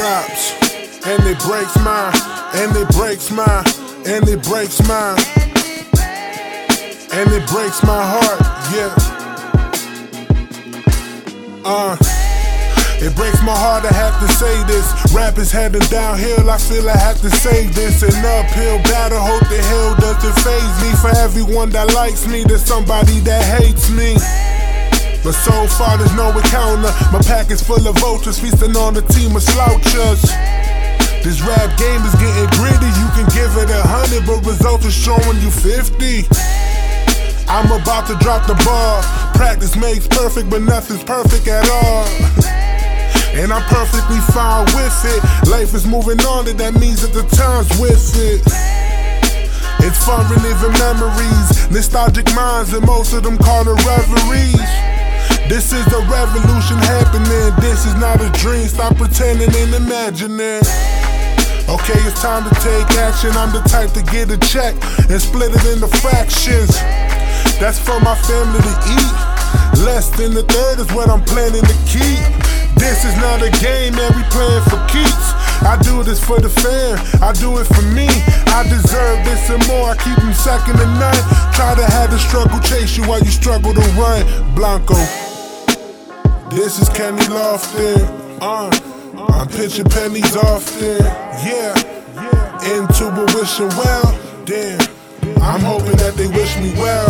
drops, and it breaks mine, and it breaks mine, and it breaks mine, and it breaks my heart, yeah. Uh. It breaks my heart to have to say this. Rap is heading downhill, I feel I have to say this. An uphill battle, hope the hell doesn't phase me. For everyone that likes me, there's somebody that hates me. But so far, there's no encounter. My pack is full of vultures, feasting on a team of slouchers. This rap game is getting gritty. You can give it a hundred, but results are showing you 50. I'm about to drop the ball. Practice makes perfect, but nothing's perfect at all. And I'm perfectly fine with it. Life is moving on, and that means that the time's with it. It's fun reliving memories, nostalgic minds, and most of them call it reveries. This is a revolution happening. This is not a dream. Stop pretending and imagining. Okay, it's time to take action. I'm the type to get a check and split it into fractions. That's for my family to eat. Less than a third is what I'm planning to keep. This is not a game that we playing for keeps. I do this for the fam, I do it for me. I deserve this and more. I keep them second to none. Try to have the struggle chase you while you struggle to run. Blanco. This is Kenny Lofton. Uh, I'm pitching pennies often. Yeah. Yeah. Into a wishing well. Damn. I'm hoping that they wish me well.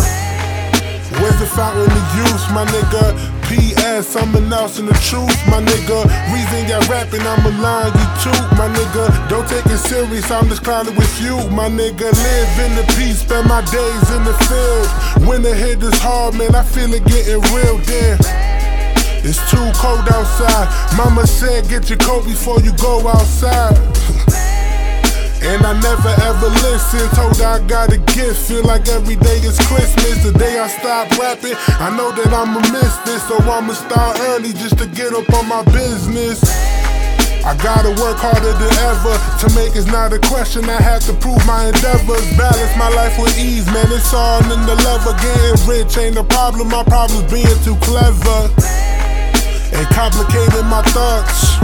Where's the fountain of youth, my nigga? P.S. I'm announcing the truth, my nigga. Reason you're rapping, I'm a lying you too, my nigga. Don't take it serious, I'm just clowning with you, my nigga. Live in the peace, spend my days in the field. When the hit is hard, man, I feel it getting real, damn. Outside. Mama said, get your coat before you go outside. And I never ever listen. Told her I got a gift. Feel like every day is Christmas. The day I stop rapping, I know that I'ma miss this. So I'ma start early just to get up on my business. I gotta work harder than ever to make it's not a question. I have to prove my endeavors. Balance my life with ease, man. It's all in the lever. Getting rich ain't a problem. My problem's being too clever complicating my thoughts.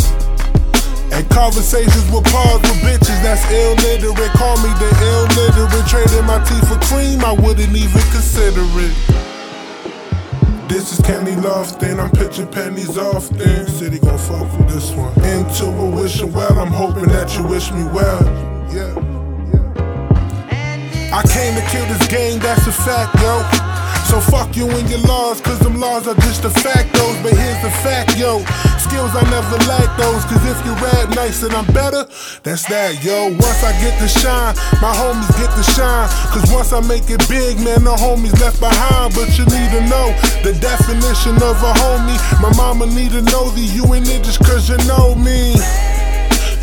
And conversations with pause with bitches that's illiterate. Call me the illiterate. Trading my teeth for cream, I wouldn't even consider it. This is Kenny Lofton, I'm pitching pennies often. City gon' fuck with this one. Into a wishing well, I'm hoping that you wish me well. Yeah. I came to kill this game, that's a fact, yo. So fuck you and your laws, cause them laws are just the factos. But here's the fact, yo. Skills I never lack those, cause if you rap nice and I'm better, that's that, yo. Once I get to shine, my homies get to shine. Cause once I make it big, man, the homies left behind. But you need to know the definition of a homie. My mama need to know that you ain't it just cause you know me.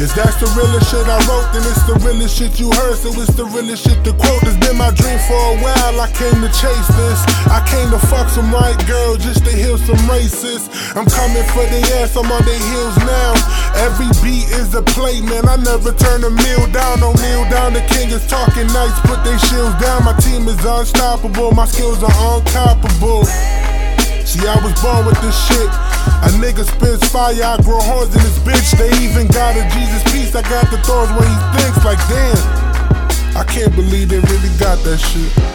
Is that's the realest shit I wrote, then it's the realest shit you heard. So it's the realest shit to quote. It's been my dream for a while. I came to chase this. I came to fuck some white girl just to heal some racists. I'm coming for the ass, I'm on their heels now. Every beat is a play, man. I never turn a meal down. Don't kneel down. The king is talking nice, put their shields down. My team is unstoppable. My skills are uncoppable. See, I was born with this shit. A nigga spits fire, I grow horns in this bitch. They even got a Jesus piece. I got the thorns where he thinks, like, damn. I can't believe they really got that shit.